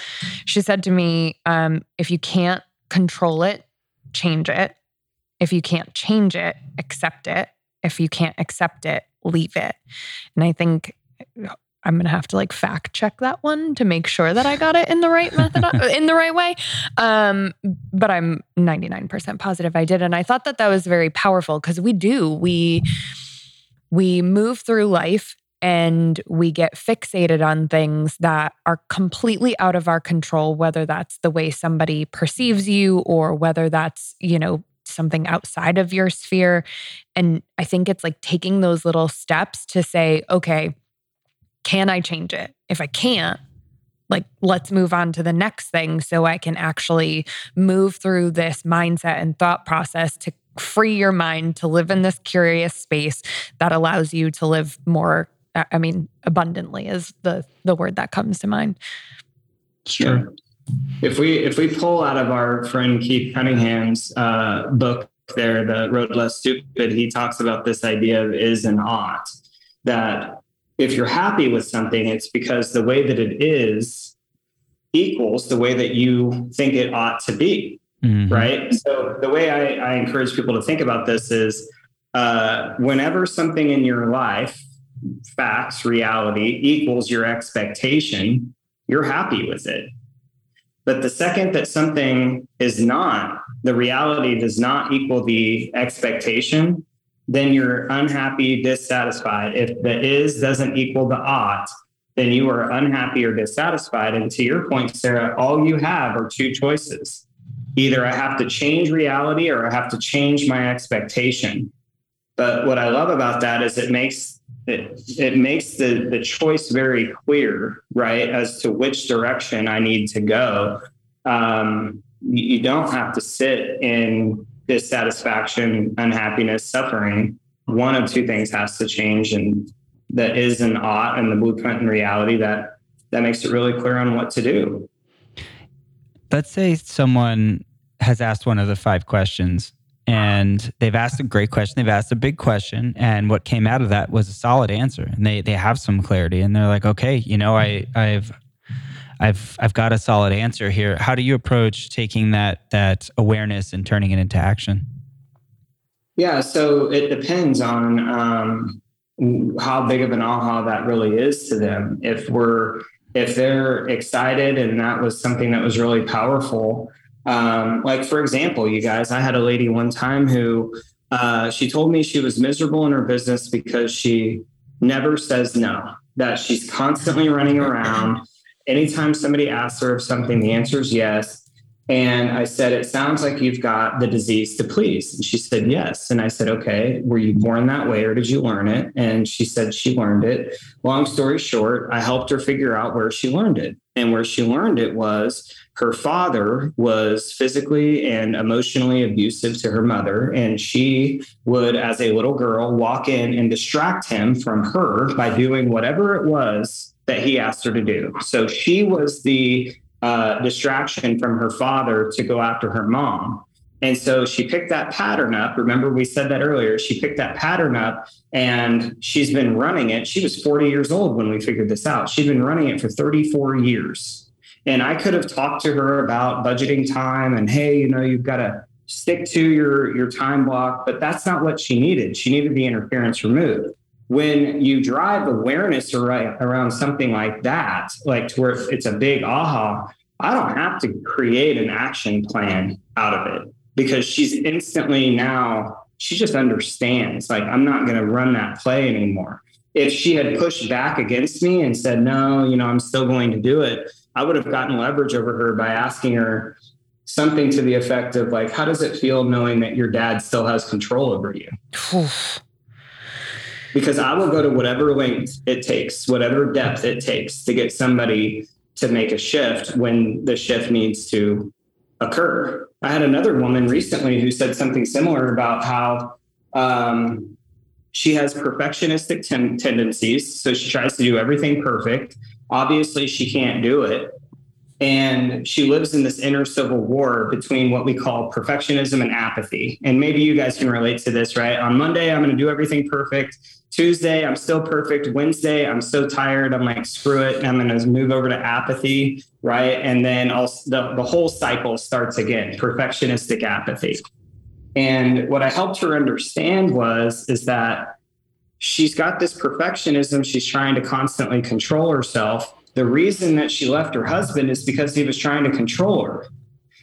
She said to me, um, if you can't control it, change it. If you can't change it, accept it. If you can't accept it, leave it. And I think I'm gonna have to like fact check that one to make sure that I got it in the right method, in the right way. Um, but I'm 99% positive I did, and I thought that that was very powerful because we do we we move through life and we get fixated on things that are completely out of our control whether that's the way somebody perceives you or whether that's you know something outside of your sphere and i think it's like taking those little steps to say okay can I change it? If I can't, like let's move on to the next thing so I can actually move through this mindset and thought process to free your mind to live in this curious space that allows you to live more I mean abundantly is the the word that comes to mind. Sure. If we if we pull out of our friend Keith Cunningham's uh, book there, The Road Less Stupid, he talks about this idea of is and ought that if you're happy with something, it's because the way that it is equals the way that you think it ought to be. Mm-hmm. Right. So the way I, I, encourage people to think about this is uh, whenever something in your life, facts, reality equals your expectation, you're happy with it. But the second that something is not, the reality does not equal the expectation, then you're unhappy, dissatisfied. If the is doesn't equal the ought, then you are unhappy or dissatisfied. And to your point, Sarah, all you have are two choices. Either I have to change reality or I have to change my expectation. But what I love about that is it makes it, it makes the, the choice very clear, right, as to which direction I need to go. Um, you, you don't have to sit in dissatisfaction, unhappiness, suffering. One of two things has to change, and that is an ought and the blueprint in reality that that makes it really clear on what to do. Let's say someone has asked one of the five questions and they've asked a great question. They've asked a big question, and what came out of that was a solid answer. And they they have some clarity, and they're like, okay, you know, I I've I've I've got a solid answer here. How do you approach taking that that awareness and turning it into action? Yeah, so it depends on um, how big of an aha that really is to them. If we're if they're excited and that was something that was really powerful, um, like for example, you guys, I had a lady one time who uh, she told me she was miserable in her business because she never says no. That she's constantly running around. Anytime somebody asks her if something, the answer is yes. And I said, It sounds like you've got the disease to please. And she said, Yes. And I said, Okay, were you born that way or did you learn it? And she said she learned it. Long story short, I helped her figure out where she learned it. And where she learned it was her father was physically and emotionally abusive to her mother. And she would, as a little girl, walk in and distract him from her by doing whatever it was that he asked her to do. So she was the uh, distraction from her father to go after her mom. And so she picked that pattern up. Remember, we said that earlier. She picked that pattern up and she's been running it. She was 40 years old when we figured this out. She'd been running it for 34 years. And I could have talked to her about budgeting time and, hey, you know, you've got to stick to your, your time block, but that's not what she needed. She needed the interference removed. When you drive awareness around something like that, like to where it's a big aha, I don't have to create an action plan out of it because she's instantly now she just understands like i'm not going to run that play anymore. If she had pushed back against me and said no you know i'm still going to do it i would have gotten leverage over her by asking her something to the effect of like how does it feel knowing that your dad still has control over you because i will go to whatever length it takes whatever depth it takes to get somebody to make a shift when the shift needs to occur I had another woman recently who said something similar about how um, she has perfectionistic ten- tendencies. So she tries to do everything perfect. Obviously, she can't do it. And she lives in this inner civil war between what we call perfectionism and apathy. And maybe you guys can relate to this, right? On Monday, I'm going to do everything perfect. Tuesday, I'm still perfect. Wednesday, I'm so tired. I'm like, screw it. I'm going to move over to apathy, right? And then I'll, the, the whole cycle starts again, perfectionistic apathy. And what I helped her understand was, is that she's got this perfectionism. She's trying to constantly control herself. The reason that she left her husband is because he was trying to control her.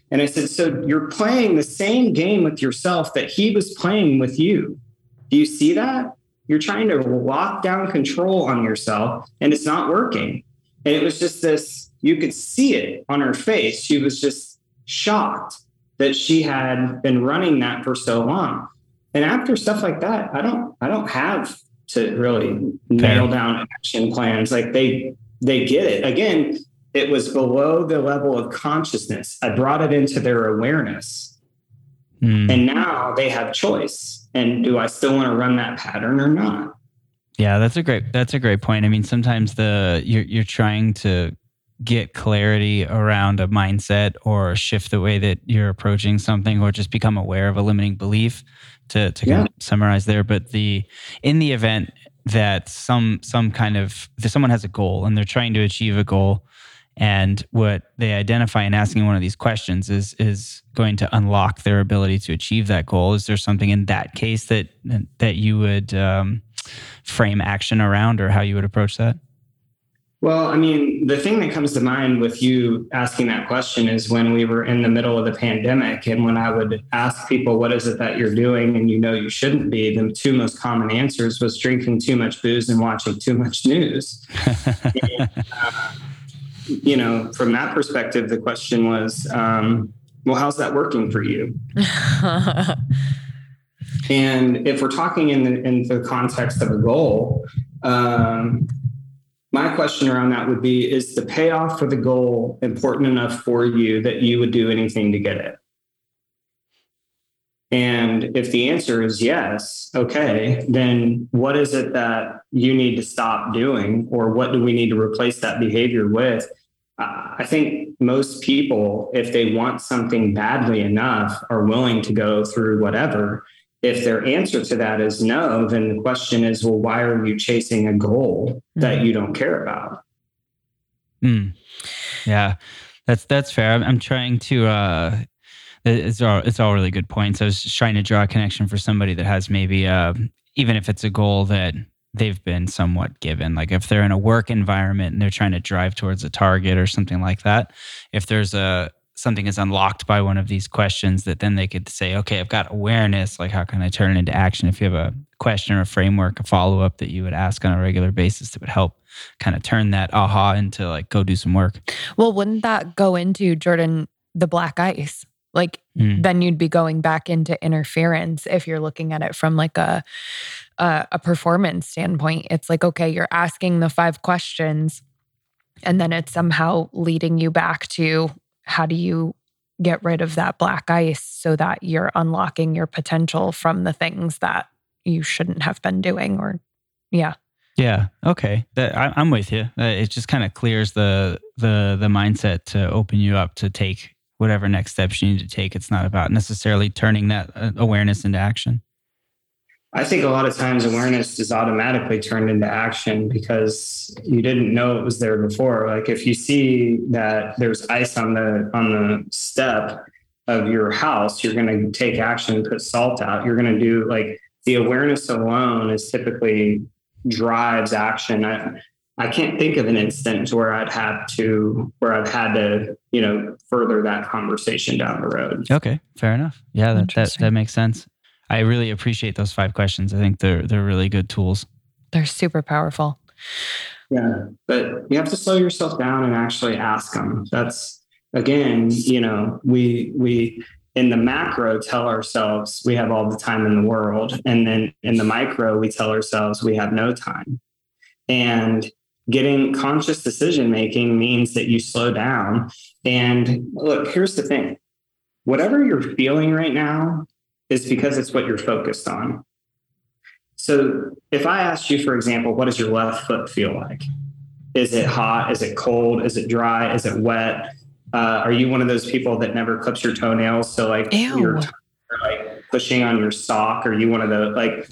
And I said, So you're playing the same game with yourself that he was playing with you. Do you see that? You're trying to lock down control on yourself and it's not working. And it was just this, you could see it on her face. She was just shocked that she had been running that for so long. And after stuff like that, I don't, I don't have to really nail down action plans. Like they, they get it. Again, it was below the level of consciousness. I brought it into their awareness. Mm. And now they have choice and do I still want to run that pattern or not? Yeah, that's a great that's a great point. I mean, sometimes the you're you're trying to get clarity around a mindset or shift the way that you're approaching something or just become aware of a limiting belief to to yeah. kind of summarize there but the in the event that some some kind of someone has a goal and they're trying to achieve a goal and what they identify in asking one of these questions is is going to unlock their ability to achieve that goal. Is there something in that case that that you would um, frame action around, or how you would approach that? Well, I mean, the thing that comes to mind with you asking that question is when we were in the middle of the pandemic, and when I would ask people, "What is it that you're doing?" and you know you shouldn't be, the two most common answers was drinking too much booze and watching too much news. [laughs] and, uh, you know, from that perspective, the question was, um, well, how's that working for you? [laughs] and if we're talking in the, in the context of a goal, um, my question around that would be is the payoff for the goal important enough for you that you would do anything to get it and if the answer is yes okay then what is it that you need to stop doing or what do we need to replace that behavior with i think most people if they want something badly enough are willing to go through whatever if their answer to that is no, then the question is, well, why are you chasing a goal that mm-hmm. you don't care about? Mm. Yeah, that's that's fair. I'm, I'm trying to. Uh, it's all it's all really good points. I was just trying to draw a connection for somebody that has maybe, uh, even if it's a goal that they've been somewhat given. Like if they're in a work environment and they're trying to drive towards a target or something like that. If there's a something is unlocked by one of these questions that then they could say, okay, I've got awareness. Like, how can I turn it into action? If you have a question or a framework, a follow up that you would ask on a regular basis that would help kind of turn that aha into like, go do some work. Well, wouldn't that go into Jordan, the black ice? Like, mm. then you'd be going back into interference if you're looking at it from like a, a, a performance standpoint. It's like, okay, you're asking the five questions and then it's somehow leading you back to how do you get rid of that black ice so that you're unlocking your potential from the things that you shouldn't have been doing or yeah yeah okay that, I, am with you uh, it just kind of clears the the the mindset to open you up to take whatever next steps you need to take it's not about necessarily turning that uh, awareness into action I think a lot of times awareness is automatically turned into action because you didn't know it was there before. Like if you see that there's ice on the on the step of your house, you're going to take action put salt out. You're going to do like the awareness alone is typically drives action. I, I can't think of an instance where I'd have to where I've had to, you know, further that conversation down the road. Okay, fair enough. Yeah, that that, that makes sense. I really appreciate those five questions. I think they're they're really good tools. They're super powerful. Yeah, but you have to slow yourself down and actually ask them. That's again, you know, we we in the macro tell ourselves we have all the time in the world, and then in the micro we tell ourselves we have no time. And getting conscious decision making means that you slow down. And look, here's the thing: whatever you're feeling right now is because it's what you're focused on. So if I asked you, for example, what does your left foot feel like? Is it hot? Is it cold? Is it dry? Is it wet? Uh, are you one of those people that never clips your toenails? So like Ew. you're like pushing on your sock. Are you one of the like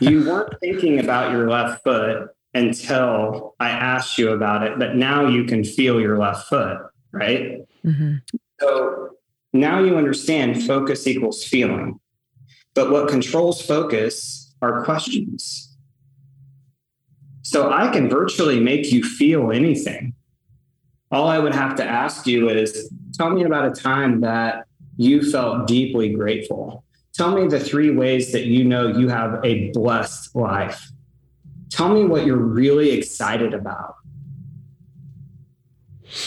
you weren't thinking about your left foot until I asked you about it, but now you can feel your left foot, right? Mm-hmm. So now you understand focus equals feeling. But what controls focus are questions. So I can virtually make you feel anything. All I would have to ask you is tell me about a time that you felt deeply grateful. Tell me the three ways that you know you have a blessed life. Tell me what you're really excited about.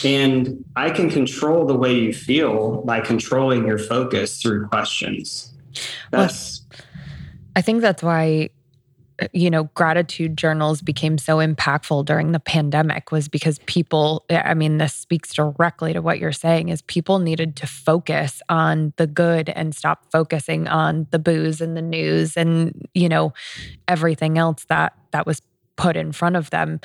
And I can control the way you feel by controlling your focus through questions. That's well, I think that's why you know gratitude journals became so impactful during the pandemic was because people i mean this speaks directly to what you're saying is people needed to focus on the good and stop focusing on the booze and the news and you know everything else that that was put in front of them.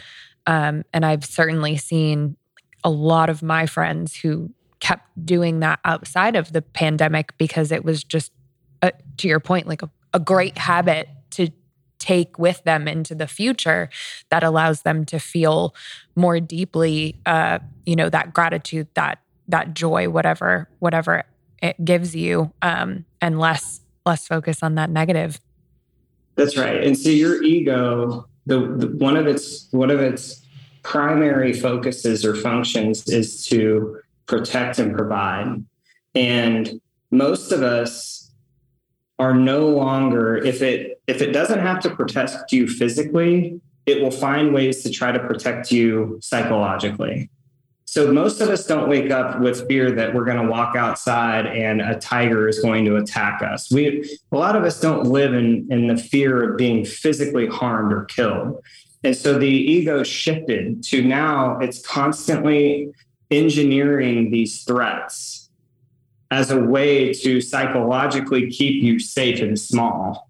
Um, and i've certainly seen a lot of my friends who kept doing that outside of the pandemic because it was just, a, to your point, like a, a great habit to take with them into the future that allows them to feel more deeply uh, you know that gratitude that that joy whatever whatever it gives you um, and less less focus on that negative that's right and so your ego the, the one of its one of its primary focuses or functions is to protect and provide. And most of us are no longer if it if it doesn't have to protect you physically, it will find ways to try to protect you psychologically. So most of us don't wake up with fear that we're going to walk outside and a tiger is going to attack us. We a lot of us don't live in in the fear of being physically harmed or killed. And so the ego shifted to now it's constantly engineering these threats as a way to psychologically keep you safe and small.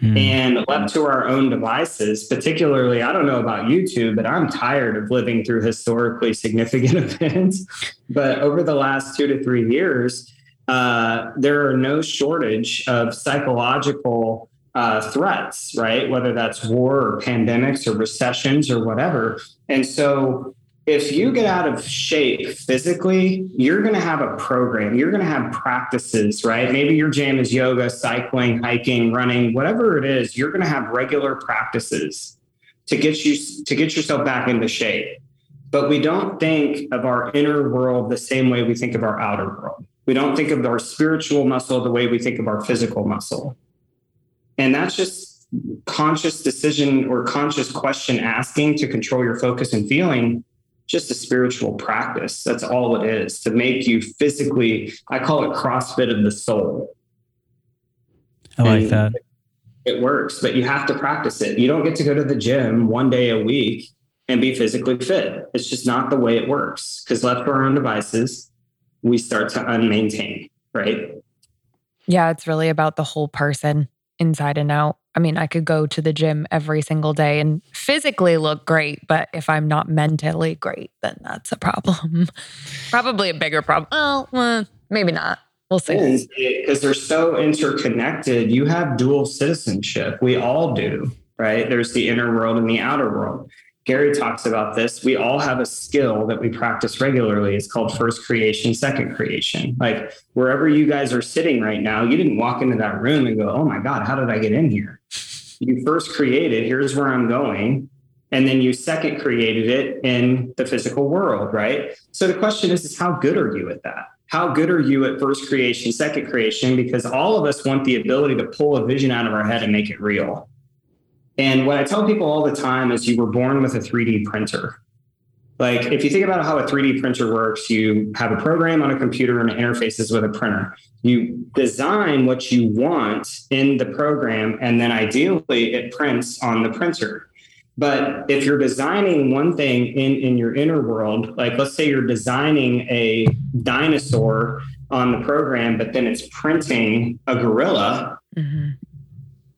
Hmm. And left to our own devices, particularly, I don't know about you two, but I'm tired of living through historically significant [laughs] events. But over the last two to three years, uh, there are no shortage of psychological uh, threats, right? Whether that's war or pandemics or recessions or whatever. And so if you get out of shape physically, you're going to have a program. You're going to have practices, right? Maybe your jam is yoga, cycling, hiking, running, whatever it is. You're going to have regular practices to get you to get yourself back into shape. But we don't think of our inner world the same way we think of our outer world. We don't think of our spiritual muscle the way we think of our physical muscle. And that's just conscious decision or conscious question asking to control your focus and feeling just a spiritual practice. That's all it is to make you physically, I call it CrossFit of the soul. I like and that. It works, but you have to practice it. You don't get to go to the gym one day a week and be physically fit. It's just not the way it works because left to our own devices, we start to unmaintain, right? Yeah, it's really about the whole person inside and out. I mean, I could go to the gym every single day and physically look great, but if I'm not mentally great, then that's a problem. [laughs] Probably a bigger problem. Oh, well, maybe not. We'll see. Because they're so interconnected, you have dual citizenship. We all do, right? There's the inner world and the outer world. Gary talks about this. We all have a skill that we practice regularly. It's called first creation, second creation. Like wherever you guys are sitting right now, you didn't walk into that room and go, oh my God, how did I get in here? You first created, here's where I'm going. And then you second created it in the physical world, right? So the question is, is how good are you at that? How good are you at first creation, second creation? Because all of us want the ability to pull a vision out of our head and make it real. And what I tell people all the time is you were born with a 3D printer. Like if you think about how a 3D printer works, you have a program on a computer and it interfaces with a printer. You design what you want in the program, and then ideally it prints on the printer. But if you're designing one thing in, in your inner world, like let's say you're designing a dinosaur on the program, but then it's printing a gorilla, mm-hmm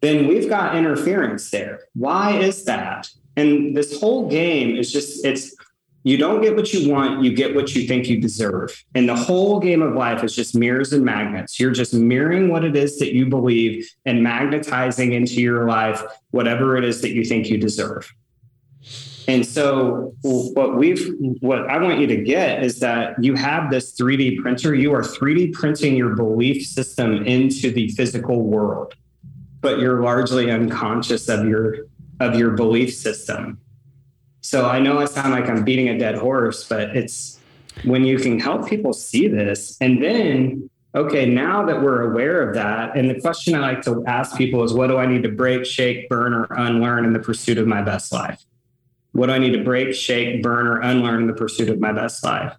then we've got interference there. Why is that? And this whole game is just, it's, you don't get what you want, you get what you think you deserve. And the whole game of life is just mirrors and magnets. You're just mirroring what it is that you believe and magnetizing into your life whatever it is that you think you deserve. And so what we've what I want you to get is that you have this 3D printer, you are 3D printing your belief system into the physical world but you're largely unconscious of your of your belief system. So I know I sound like I'm beating a dead horse, but it's when you can help people see this and then okay, now that we're aware of that, and the question I like to ask people is what do I need to break, shake, burn, or unlearn in the pursuit of my best life? What do I need to break, shake, burn, or unlearn in the pursuit of my best life?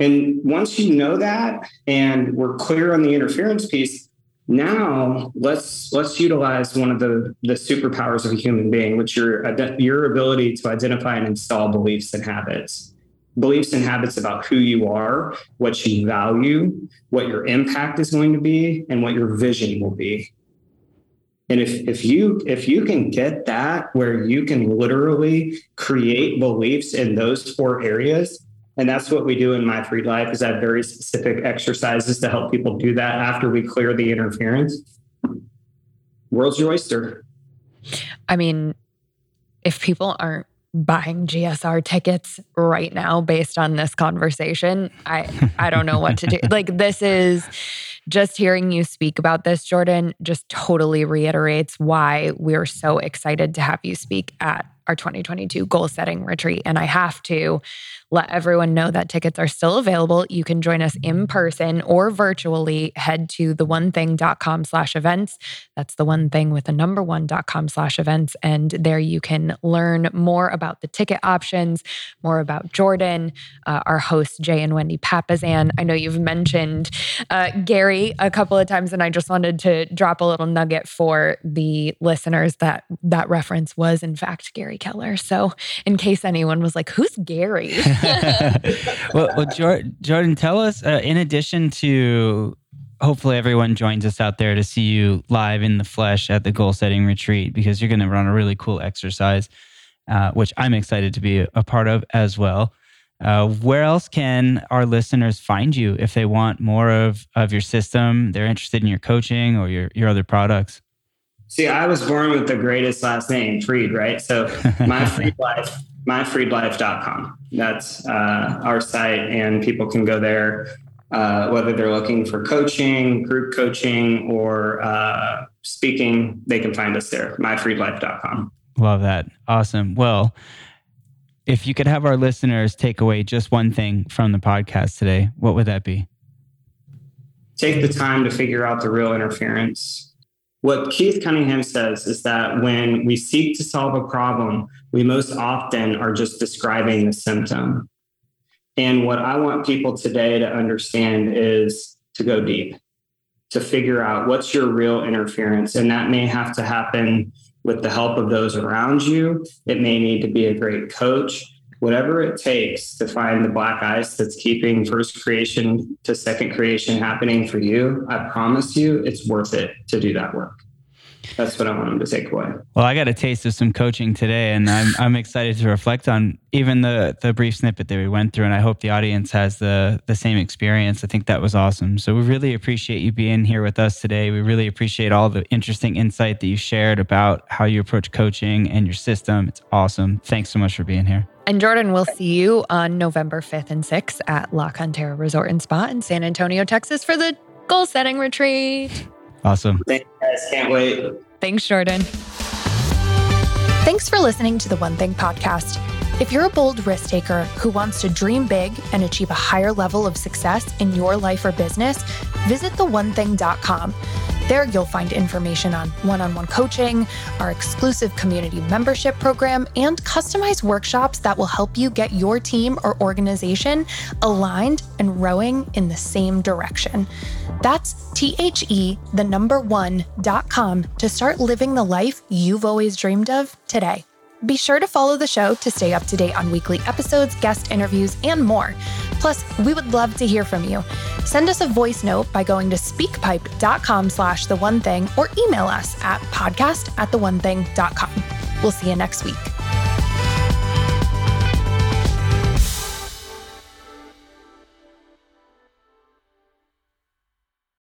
And once you know that and we're clear on the interference piece, now let's let's utilize one of the the superpowers of a human being which your your ability to identify and install beliefs and habits. Beliefs and habits about who you are what you value what your impact is going to be and what your vision will be. And if if you if you can get that where you can literally create beliefs in those four areas and that's what we do in My Freed Life is I have very specific exercises to help people do that after we clear the interference. World's your oyster. I mean, if people aren't buying GSR tickets right now based on this conversation, I I don't know what to do. [laughs] like this is just hearing you speak about this, Jordan, just totally reiterates why we're so excited to have you speak at our 2022 goal setting retreat. And I have to let everyone know that tickets are still available. You can join us in person or virtually. Head to the theonething.com slash events. That's the one thing with the number one.com slash events. And there you can learn more about the ticket options, more about Jordan, uh, our hosts, Jay and Wendy Papasan. I know you've mentioned uh, Gary a couple of times, and I just wanted to drop a little nugget for the listeners that that reference was, in fact, Gary Keller. So, in case anyone was like, who's Gary? [laughs] [laughs] well, well Jordan, tell us, uh, in addition to hopefully everyone joins us out there to see you live in the flesh at the goal setting retreat because you're going to run a really cool exercise, uh, which I'm excited to be a part of as well. Uh, where else can our listeners find you if they want more of, of your system? They're interested in your coaching or your, your other products. See, I was born with the greatest last name, Freed, right? So my [laughs] Freed Life, myfreedlife.com. That's uh, our site, and people can go there uh, whether they're looking for coaching, group coaching, or uh, speaking. They can find us there, myfreedlife.com. Love that. Awesome. Well, if you could have our listeners take away just one thing from the podcast today, what would that be? Take the time to figure out the real interference. What Keith Cunningham says is that when we seek to solve a problem, we most often are just describing the symptom. And what I want people today to understand is to go deep, to figure out what's your real interference. And that may have to happen with the help of those around you. It may need to be a great coach, whatever it takes to find the black ice that's keeping first creation to second creation happening for you. I promise you, it's worth it to do that work that's what I want them to take away. Well, I got a taste of some coaching today, and I'm I'm excited to reflect on even the the brief snippet that we went through, and I hope the audience has the the same experience. I think that was awesome. So we really appreciate you being here with us today. We really appreciate all the interesting insight that you shared about how you approach coaching and your system. It's awesome. Thanks so much for being here. And Jordan, we'll see you on November 5th and 6th at La Cantera Resort and Spa in San Antonio, Texas for the goal setting retreat. Awesome. Thanks, guys. Can't wait. Thanks, Jordan. Thanks for listening to the One Thing podcast. If you're a bold risk taker who wants to dream big and achieve a higher level of success in your life or business, visit theonething.com. There, you'll find information on one on one coaching, our exclusive community membership program, and customized workshops that will help you get your team or organization aligned and rowing in the same direction. That's T H E, the number one, dot com to start living the life you've always dreamed of today. Be sure to follow the show to stay up to date on weekly episodes, guest interviews, and more. Plus, we would love to hear from you. Send us a voice note by going to speakpipe.com slash the one thing or email us at podcast at the one thing.com. We'll see you next week.